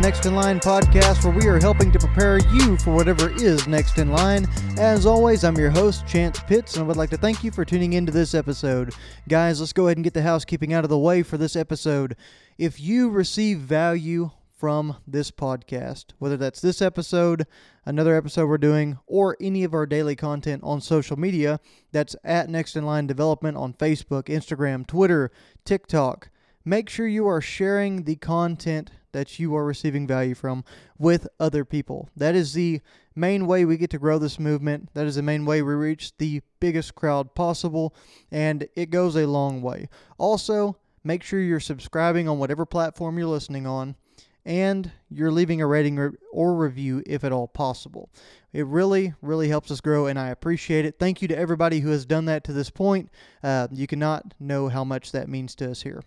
Next in Line podcast where we are helping to prepare you for whatever is next in line. As always, I'm your host, Chance Pitts, and I would like to thank you for tuning into this episode. Guys, let's go ahead and get the housekeeping out of the way for this episode. If you receive value from this podcast, whether that's this episode, another episode we're doing, or any of our daily content on social media, that's at Next in Line Development on Facebook, Instagram, Twitter, TikTok. Make sure you are sharing the content that you are receiving value from with other people. That is the main way we get to grow this movement. That is the main way we reach the biggest crowd possible, and it goes a long way. Also, make sure you're subscribing on whatever platform you're listening on and you're leaving a rating or review if at all possible. It really, really helps us grow, and I appreciate it. Thank you to everybody who has done that to this point. Uh, you cannot know how much that means to us here.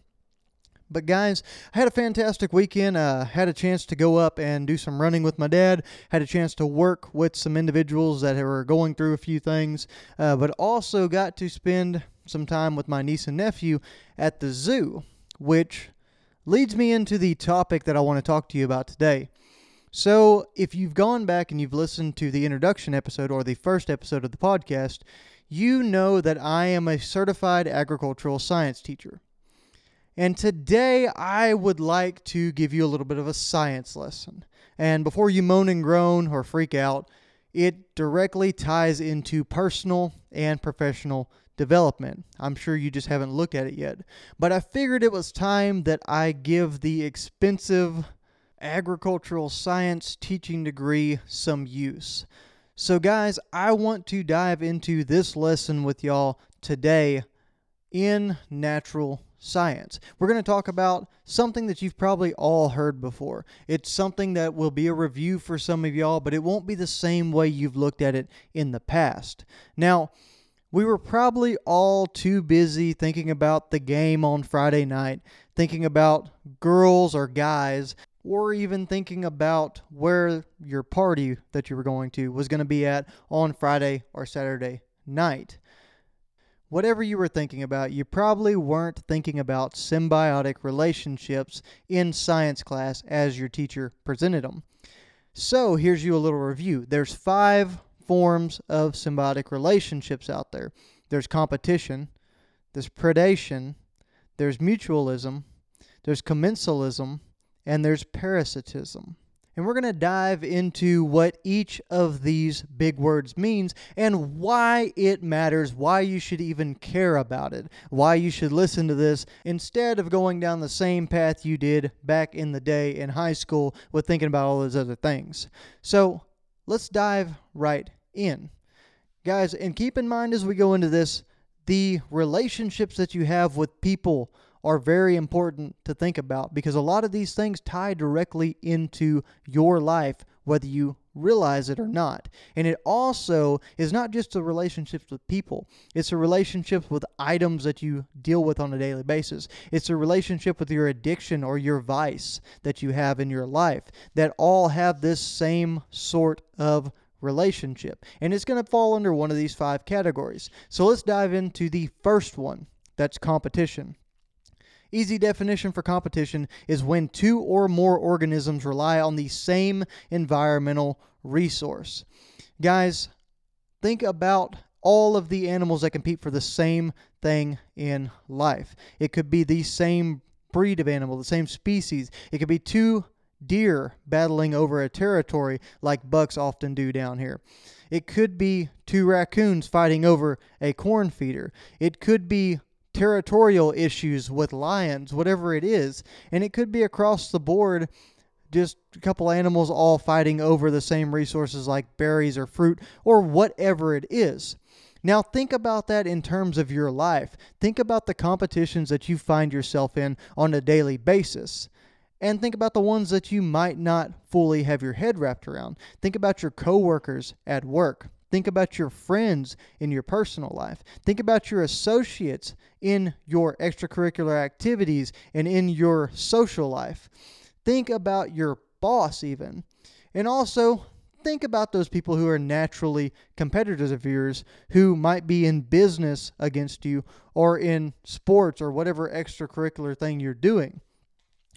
But guys, I had a fantastic weekend. Uh, had a chance to go up and do some running with my dad. Had a chance to work with some individuals that were going through a few things, uh, but also got to spend some time with my niece and nephew at the zoo, which leads me into the topic that I want to talk to you about today. So, if you've gone back and you've listened to the introduction episode or the first episode of the podcast, you know that I am a certified agricultural science teacher. And today I would like to give you a little bit of a science lesson. And before you moan and groan or freak out, it directly ties into personal and professional development. I'm sure you just haven't looked at it yet. But I figured it was time that I give the expensive agricultural science teaching degree some use. So, guys, I want to dive into this lesson with y'all today in natural science. We're going to talk about something that you've probably all heard before. It's something that will be a review for some of y'all, but it won't be the same way you've looked at it in the past. Now, we were probably all too busy thinking about the game on Friday night, thinking about girls or guys, or even thinking about where your party that you were going to was going to be at on Friday or Saturday night. Whatever you were thinking about, you probably weren't thinking about symbiotic relationships in science class as your teacher presented them. So, here's you a little review. There's five forms of symbiotic relationships out there there's competition, there's predation, there's mutualism, there's commensalism, and there's parasitism. And we're going to dive into what each of these big words means and why it matters, why you should even care about it, why you should listen to this instead of going down the same path you did back in the day in high school with thinking about all those other things. So let's dive right in. Guys, and keep in mind as we go into this, the relationships that you have with people are very important to think about because a lot of these things tie directly into your life, whether you realize it or not. And it also is not just the relationships with people, it's a relationship with items that you deal with on a daily basis. It's a relationship with your addiction or your vice that you have in your life that all have this same sort of relationship. And it's going to fall under one of these five categories. So let's dive into the first one that's competition. Easy definition for competition is when two or more organisms rely on the same environmental resource. Guys, think about all of the animals that compete for the same thing in life. It could be the same breed of animal, the same species. It could be two deer battling over a territory like bucks often do down here. It could be two raccoons fighting over a corn feeder. It could be territorial issues with lions, whatever it is. And it could be across the board just a couple animals all fighting over the same resources like berries or fruit or whatever it is. Now, think about that in terms of your life. Think about the competitions that you find yourself in on a daily basis. And think about the ones that you might not fully have your head wrapped around. Think about your coworkers at work. Think about your friends in your personal life. Think about your associates in your extracurricular activities and in your social life. Think about your boss, even. And also, think about those people who are naturally competitors of yours who might be in business against you or in sports or whatever extracurricular thing you're doing.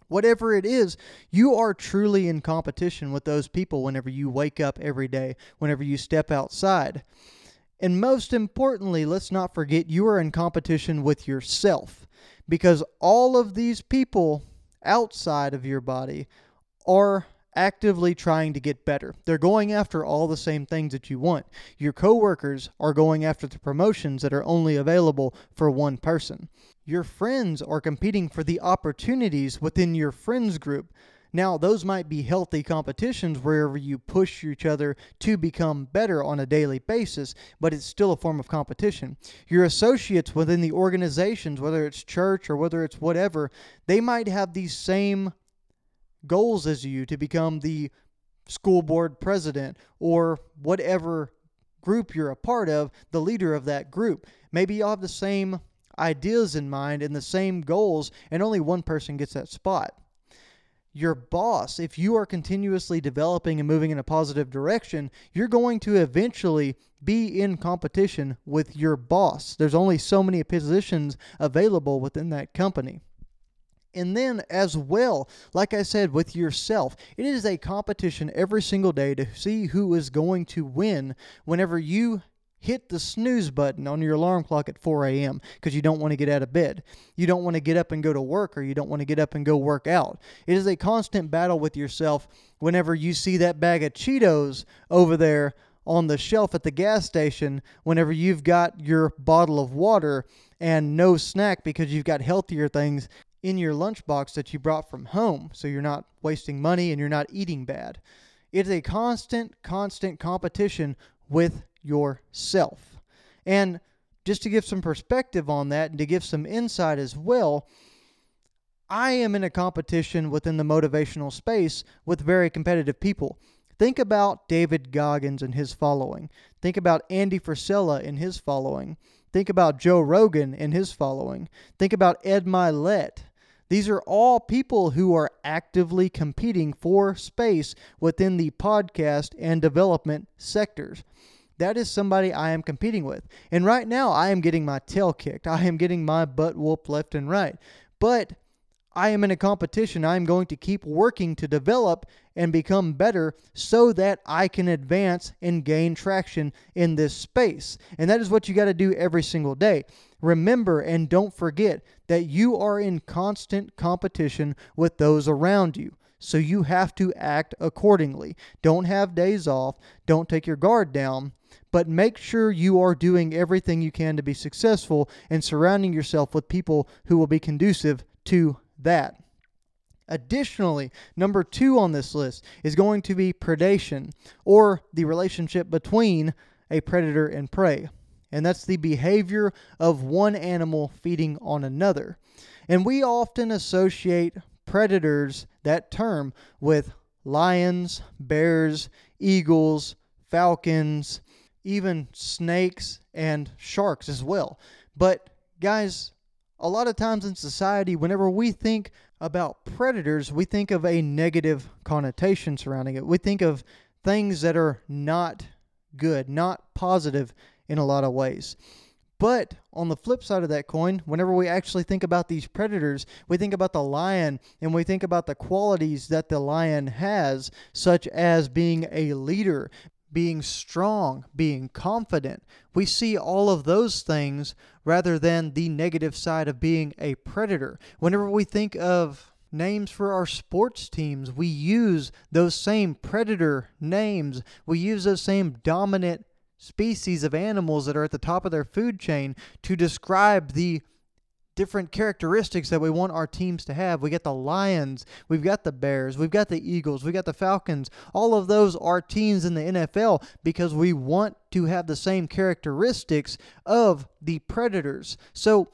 Whatever it is, you are truly in competition with those people whenever you wake up every day, whenever you step outside. And most importantly, let's not forget you are in competition with yourself because all of these people outside of your body are actively trying to get better. They're going after all the same things that you want. Your coworkers are going after the promotions that are only available for one person. Your friends are competing for the opportunities within your friends group. Now, those might be healthy competitions wherever you push each other to become better on a daily basis, but it's still a form of competition. Your associates within the organizations, whether it's church or whether it's whatever, they might have these same goals as you to become the school board president or whatever group you're a part of, the leader of that group. Maybe you'll have the same ideas in mind and the same goals, and only one person gets that spot. Your boss, if you are continuously developing and moving in a positive direction, you're going to eventually be in competition with your boss. There's only so many positions available within that company. And then, as well, like I said, with yourself, it is a competition every single day to see who is going to win whenever you hit the snooze button on your alarm clock at 4 a.m. because you don't want to get out of bed. You don't want to get up and go to work or you don't want to get up and go work out. It is a constant battle with yourself whenever you see that bag of Cheetos over there on the shelf at the gas station, whenever you've got your bottle of water and no snack because you've got healthier things in your lunchbox that you brought from home so you're not wasting money and you're not eating bad. It's a constant, constant competition with yourself. And just to give some perspective on that and to give some insight as well, I am in a competition within the motivational space with very competitive people. Think about David Goggins and his following. Think about Andy Frisella and his following. Think about Joe Rogan and his following. Think about Ed Mylett these are all people who are actively competing for space within the podcast and development sectors. That is somebody I am competing with. And right now, I am getting my tail kicked. I am getting my butt whooped left and right. But I am in a competition. I am going to keep working to develop and become better so that I can advance and gain traction in this space. And that is what you got to do every single day. Remember and don't forget that you are in constant competition with those around you. So you have to act accordingly. Don't have days off. Don't take your guard down. But make sure you are doing everything you can to be successful and surrounding yourself with people who will be conducive to that. Additionally, number two on this list is going to be predation, or the relationship between a predator and prey and that's the behavior of one animal feeding on another. And we often associate predators, that term, with lions, bears, eagles, falcons, even snakes and sharks as well. But, guys, a lot of times in society, whenever we think about predators, we think of a negative connotation surrounding it. We think of things that are not good, not positive in a lot of ways. But on the flip side of that coin, whenever we actually think about these predators, we think about the lion and we think about the qualities that the lion has, such as being a leader, being strong, being confident. We see all of those things rather than the negative side of being a predator. Whenever we think of names for our sports teams, we use those same predator names, we use those same dominant species of animals that are at the top of their food chain to describe the different characteristics that we want our teams to have. We got the Lions, we've got the Bears, we've got the Eagles, we got the Falcons. All of those are teams in the NFL because we want to have the same characteristics of the Predators. So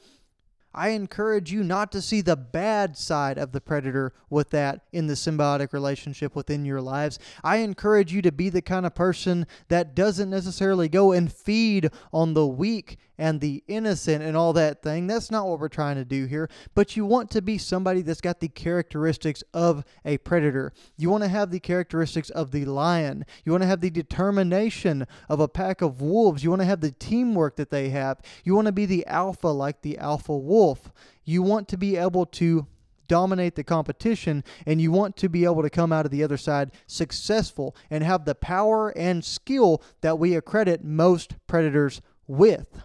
I encourage you not to see the bad side of the predator with that in the symbiotic relationship within your lives. I encourage you to be the kind of person that doesn't necessarily go and feed on the weak and the innocent and all that thing. That's not what we're trying to do here. But you want to be somebody that's got the characteristics of a predator. You want to have the characteristics of the lion. You want to have the determination of a pack of wolves. You want to have the teamwork that they have. You want to be the alpha like the alpha wolf. You want to be able to dominate the competition and you want to be able to come out of the other side successful and have the power and skill that we accredit most predators with.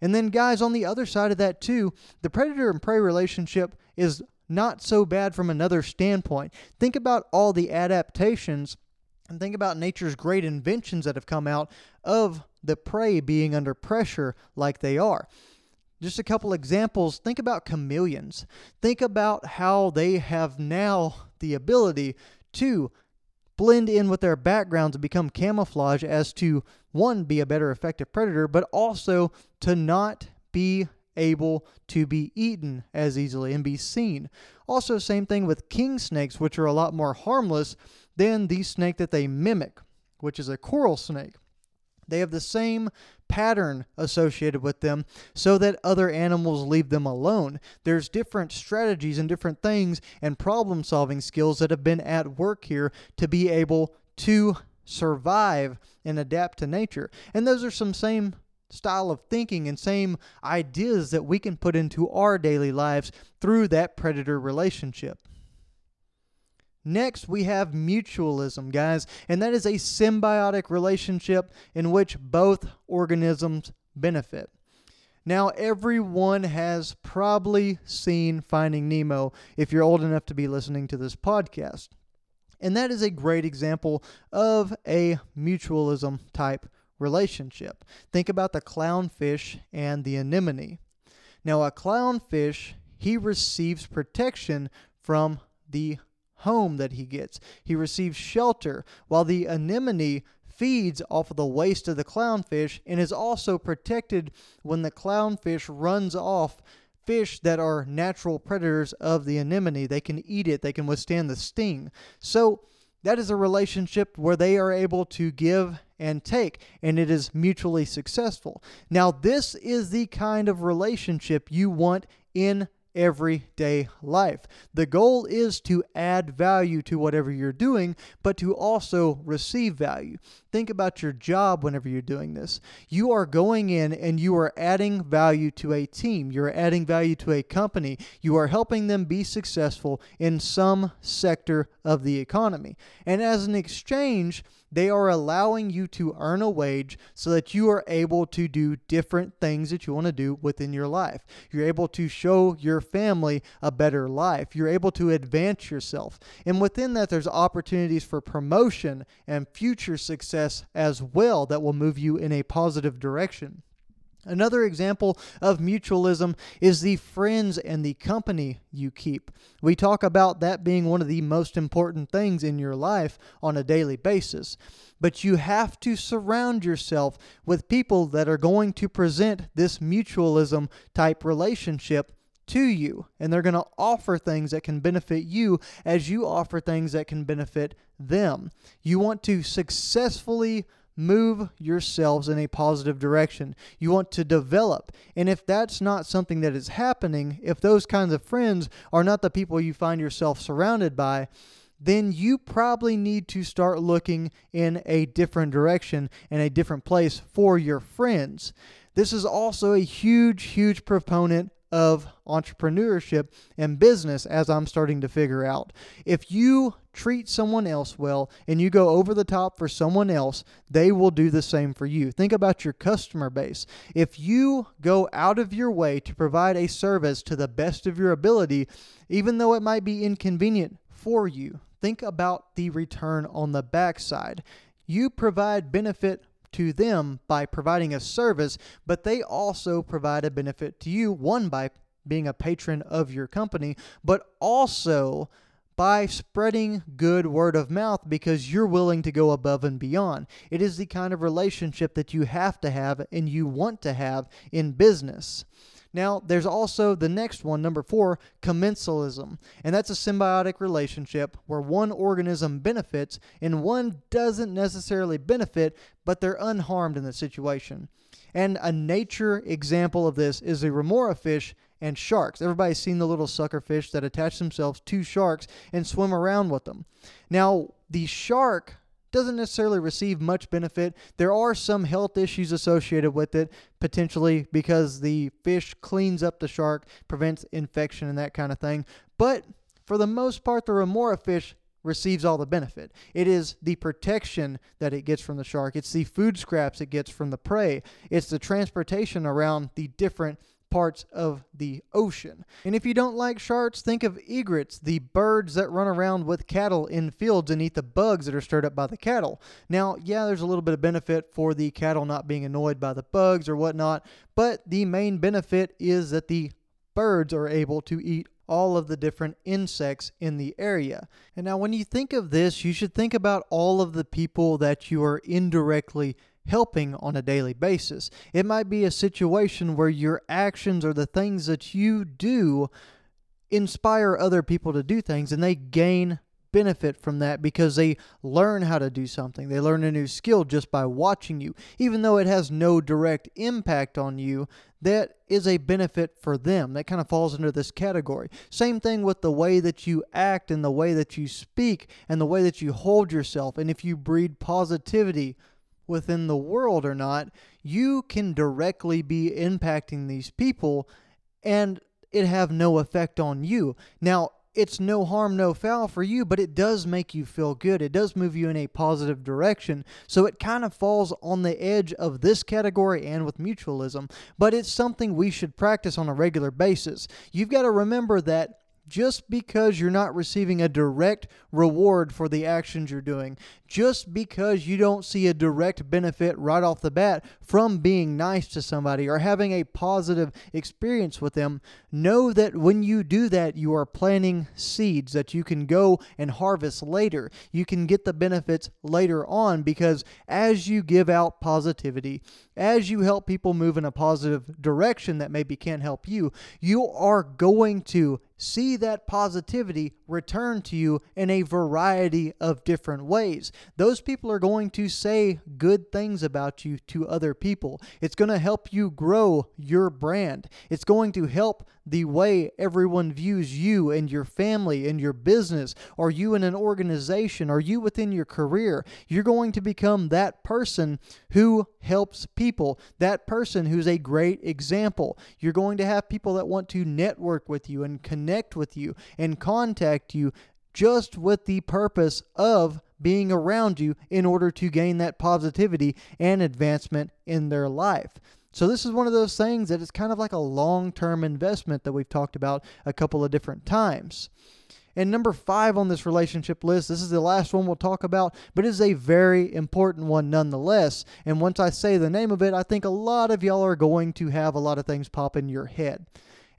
And then, guys, on the other side of that, too, the predator and prey relationship is not so bad from another standpoint. Think about all the adaptations and think about nature's great inventions that have come out of the prey being under pressure like they are. Just a couple examples. Think about chameleons. Think about how they have now the ability to blend in with their backgrounds and become camouflage as to one be a better effective predator but also to not be able to be eaten as easily and be seen also same thing with king snakes which are a lot more harmless than the snake that they mimic which is a coral snake they have the same pattern associated with them so that other animals leave them alone. There's different strategies and different things and problem solving skills that have been at work here to be able to survive and adapt to nature. And those are some same style of thinking and same ideas that we can put into our daily lives through that predator relationship. Next, we have mutualism, guys, and that is a symbiotic relationship in which both organisms benefit. Now, everyone has probably seen Finding Nemo if you're old enough to be listening to this podcast. And that is a great example of a mutualism type relationship. Think about the clownfish and the anemone. Now, a clownfish, he receives protection from the home that he gets. He receives shelter, while the anemone feeds off of the waste of the clownfish and is also protected when the clownfish runs off fish that are natural predators of the anemone. They can eat it, they can withstand the sting. So, that is a relationship where they are able to give and take, and it is mutually successful. Now, this is the kind of relationship you want in everyday life. The goal is to add value to whatever you're doing, but to also receive value. Think about your job whenever you're doing this. You are going in and you are adding value to a team, you're adding value to a company, you are helping them be successful in some sector of the economy. And as an exchange, they are allowing you to earn a wage so that you are able to do different things that you want to do within your life. You're able to show your family a better life. You're able to advance yourself. And within that, there's opportunities for promotion and future success as well that will move you in a positive direction. Another example of mutualism is the friends and the company you keep. We talk about that being one of the most important things in your life on a daily basis. But you have to surround yourself with people that are going to present this mutualism type relationship to you. And they're going to offer things that can benefit you as you offer things that can benefit them. You want to successfully move yourselves in a positive direction. You want to develop. And if that's not something that is happening, if those kinds of friends are not the people you find yourself surrounded by, then you probably need to start looking in a different direction and a different place for your friends. This is also a huge, huge proponent of entrepreneurship and business as I'm starting to figure out. If you treat someone else well and you go over the top for someone else, they will do the same for you. Think about your customer base. If you go out of your way to provide a service to the best of your ability, even though it might be inconvenient for you, think about the return on the backside. You provide benefit to them by providing a service, but they also provide a benefit to you, one by being a patron of your company, but also by spreading good word of mouth because you're willing to go above and beyond. It is the kind of relationship that you have to have and you want to have in business. Now, there's also the next one, number four, commensalism. And that's a symbiotic relationship where one organism benefits and one doesn't necessarily benefit, but they're unharmed in the situation. And a nature example of this is the remora fish and sharks. Everybody's seen the little sucker fish that attach themselves to sharks and swim around with them. Now, the shark doesn't necessarily receive much benefit. There are some health issues associated with it, potentially because the fish cleans up the shark, prevents infection, and that kind of thing. But for the most part, the remora fish receives all the benefit. It is the protection that it gets from the shark, it's the food scraps it gets from the prey, it's the transportation around the different parts of the ocean. And if you don't like sharks, think of egrets, the birds that run around with cattle in fields and eat the bugs that are stirred up by the cattle. Now, yeah, there's a little bit of benefit for the cattle not being annoyed by the bugs or whatnot, but the main benefit is that the birds are able to eat all of the different insects in the area. And now, when you think of this, you should think about all of the people that you are indirectly helping on a daily basis. It might be a situation where your actions or the things that you do inspire other people to do things and they gain benefit from that because they learn how to do something. They learn a new skill just by watching you. Even though it has no direct impact on you, that is a benefit for them. That kind of falls into this category. Same thing with the way that you act and the way that you speak and the way that you hold yourself. And if you breed positivity, within the world or not, you can directly be impacting these people and it have no effect on you. Now, it's no harm, no foul for you, but it does make you feel good. It does move you in a positive direction. So it kind of falls on the edge of this category and with mutualism, but it's something we should practice on a regular basis. You've got to remember that just because you're not receiving a direct reward for the actions you're doing, just because you don't see a direct benefit right off the bat from being nice to somebody or having a positive experience with them, know that when you do that, you are planting seeds that you can go and harvest later. You can get the benefits later on because as you give out positivity, as you help people move in a positive direction that maybe can't help you, you are going to see that positivity return to you in a variety of different ways. Those people are going to say good things about you to other people. It's going to help you grow your brand. It's going to help the way everyone views you and your family and your business, Are you in an organization, Are you within your career. You're going to become that person who helps people, that person who's a great example. You're going to have people that want to network with you and connect with you and contact you just with the purpose of being around you in order to gain that positivity and advancement in their life. So, this is one of those things that is kind of like a long term investment that we've talked about a couple of different times. And number five on this relationship list, this is the last one we'll talk about, but it is a very important one nonetheless. And once I say the name of it, I think a lot of y'all are going to have a lot of things pop in your head.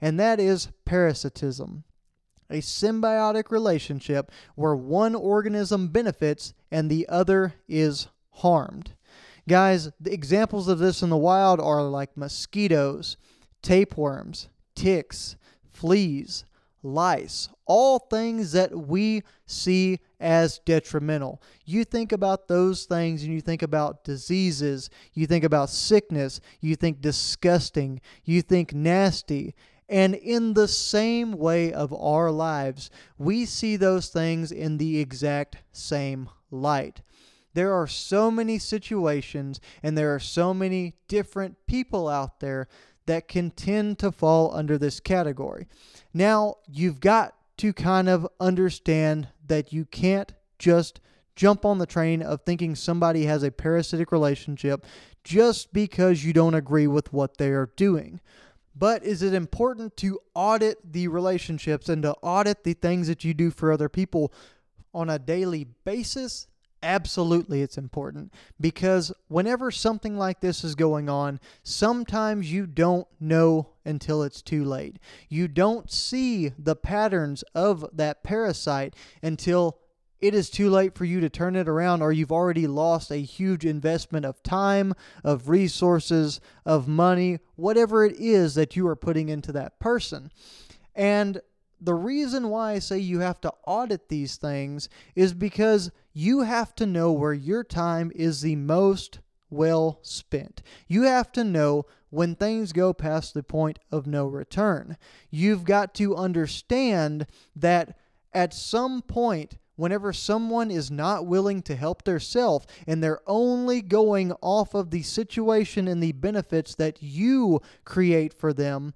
And that is parasitism a symbiotic relationship where one organism benefits and the other is harmed. Guys, the examples of this in the wild are like mosquitoes, tapeworms, ticks, fleas, lice, all things that we see as detrimental. You think about those things and you think about diseases, you think about sickness, you think disgusting, you think nasty. And in the same way of our lives, we see those things in the exact same light. There are so many situations and there are so many different people out there that can tend to fall under this category. Now, you've got to kind of understand that you can't just jump on the train of thinking somebody has a parasitic relationship just because you don't agree with what they are doing. But is it important to audit the relationships and to audit the things that you do for other people on a daily basis? Absolutely, it's important because whenever something like this is going on, sometimes you don't know until it's too late. You don't see the patterns of that parasite until it is too late for you to turn it around, or you've already lost a huge investment of time, of resources, of money, whatever it is that you are putting into that person. And the reason why I say you have to audit these things is because you have to know where your time is the most well spent. You have to know when things go past the point of no return. You've got to understand that at some point, whenever someone is not willing to help their self and they're only going off of the situation and the benefits that you create for them,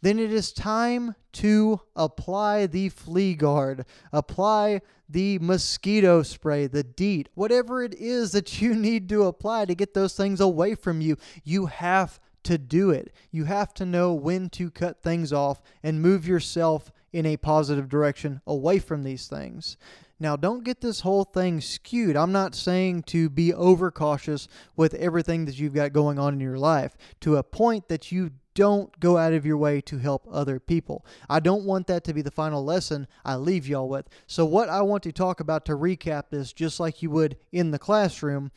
then it is time to apply the flea guard, apply the mosquito spray, the DEET, whatever it is that you need to apply to get those things away from you. You have to do it. You have to know when to cut things off and move yourself in a positive direction away from these things. Now, don't get this whole thing skewed. I'm not saying to be overcautious with everything that you've got going on in your life to a point that you don't go out of your way to help other people. I don't want that to be the final lesson I leave y'all with. So, what I want to talk about to recap this, just like you would in the classroom,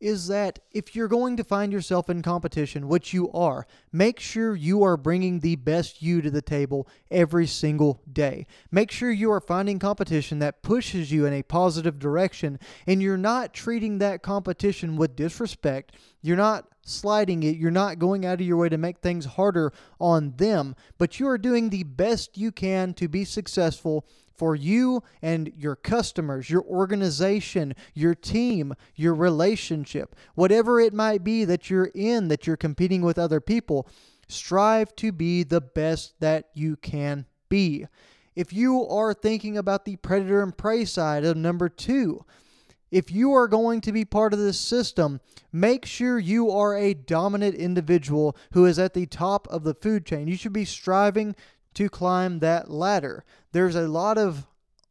is that if you're going to find yourself in competition, which you are, make sure you are bringing the best you to the table every single day. Make sure you are finding competition that pushes you in a positive direction and you're not treating that competition with disrespect. You're not sliding it. You're not going out of your way to make things harder on them, but you are doing the best you can to be successful for you and your customers, your organization, your team, your relationship, whatever it might be that you're in, that you're competing with other people, strive to be the best that you can be. If you are thinking about the predator and prey side of number two, if you are going to be part of this system, make sure you are a dominant individual who is at the top of the food chain. You should be striving to climb that ladder. There's a lot of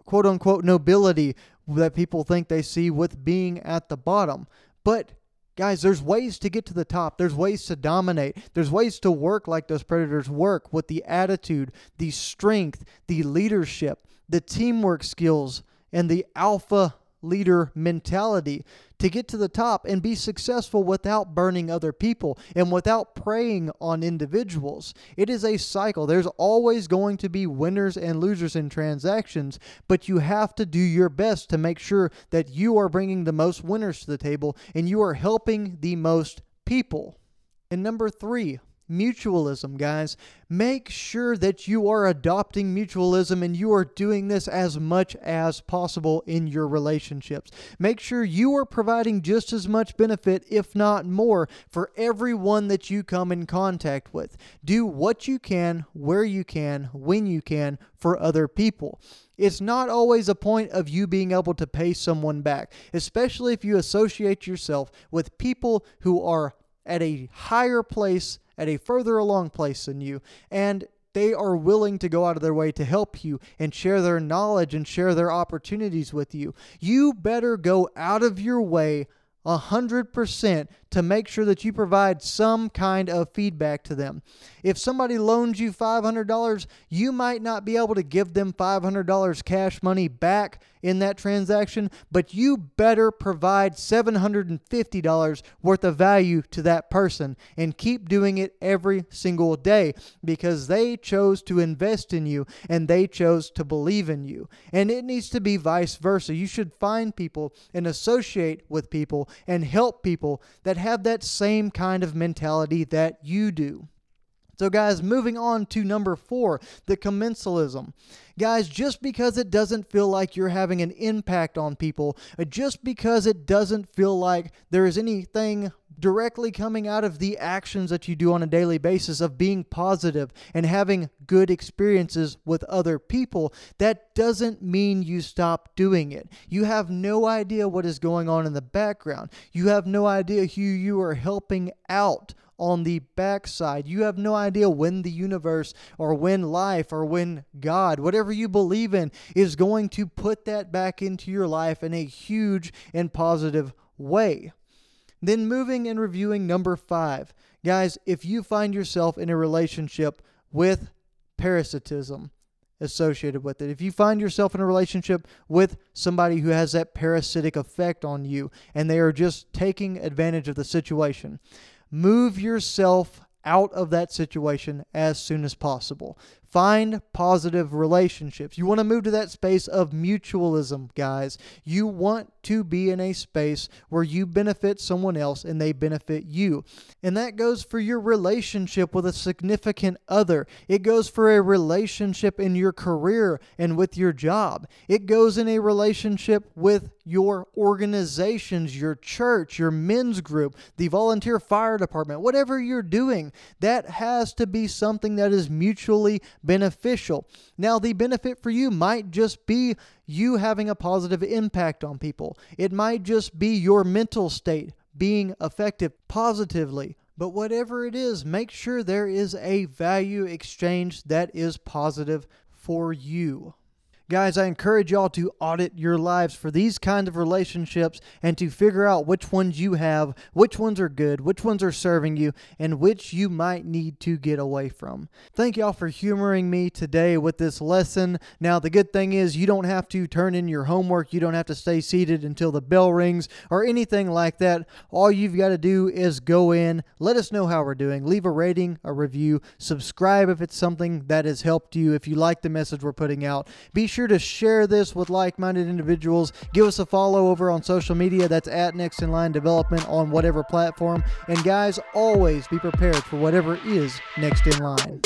quote unquote nobility that people think they see with being at the bottom. But guys, there's ways to get to the top. There's ways to dominate. There's ways to work like those predators work with the attitude, the strength, the leadership, the teamwork skills, and the alpha leader mentality to get to the top and be successful without burning other people and without preying on individuals. It is a cycle. There's always going to be winners and losers in transactions, but you have to do your best to make sure that you are bringing the most winners to the table and you are helping the most people. And number three, mutualism, guys. Make sure that you are adopting mutualism and you are doing this as much as possible in your relationships. Make sure you are providing just as much benefit, if not more, for everyone that you come in contact with. Do what you can, where you can, when you can for other people. It's not always a point of you being able to pay someone back, especially if you associate yourself with people who are at a higher place at a further along place than you, and they are willing to go out of their way to help you and share their knowledge and share their opportunities with you. You better go out of your way 100% to make sure that you provide some kind of feedback to them. If somebody loans you $500, you might not be able to give them $500 cash money back in that transaction, but you better provide $750 worth of value to that person and keep doing it every single day because they chose to invest in you and they chose to believe in you. And it needs to be vice versa. You should find people and associate with people and help people that that have that same kind of mentality that you do. So, guys, moving on to number four, the commensalism. Guys, just because it doesn't feel like you're having an impact on people, uh, just because it doesn't feel like there is anything directly coming out of the actions that you do on a daily basis of being positive and having good experiences with other people, that doesn't mean you stop doing it. You have no idea what is going on in the background. You have no idea who you are helping out on the backside. You have no idea when the universe or when life or when God, whatever you believe in, is going to put that back into your life in a huge and positive way. Then moving and reviewing number five. Guys, if you find yourself in a relationship with parasitism associated with it, if you find yourself in a relationship with somebody who has that parasitic effect on you and they are just taking advantage of the situation, move yourself out of that situation as soon as possible. Find positive relationships. You want to move to that space of mutualism, guys. You want to be in a space where you benefit someone else and they benefit you. And that goes for your relationship with a significant other. It goes for a relationship in your career and with your job. It goes in a relationship with your organizations, your church, your men's group, the volunteer fire department, whatever you're doing. That has to be something that is mutually beneficial. Now, the benefit for you might just be you having a positive impact on people, it might just be your mental state being affected positively. But whatever it is, make sure there is a value exchange that is positive for you. Guys, I encourage y'all to audit your lives for these kinds of relationships and to figure out which ones you have, which ones are good, which ones are serving you, and which you might need to get away from. Thank y'all for humoring me today with this lesson. Now, the good thing is you don't have to turn in your homework, you don't have to stay seated until the bell rings or anything like that. All you've got to do is go in, let us know how we're doing, leave a rating, a review, subscribe if it's something that has helped you, if you like the message we're putting out. Be sure sure to share this with like minded individuals. Give us a follow over on social media. That's at Next in Line Development on whatever platform. And guys, always be prepared for whatever is next in line.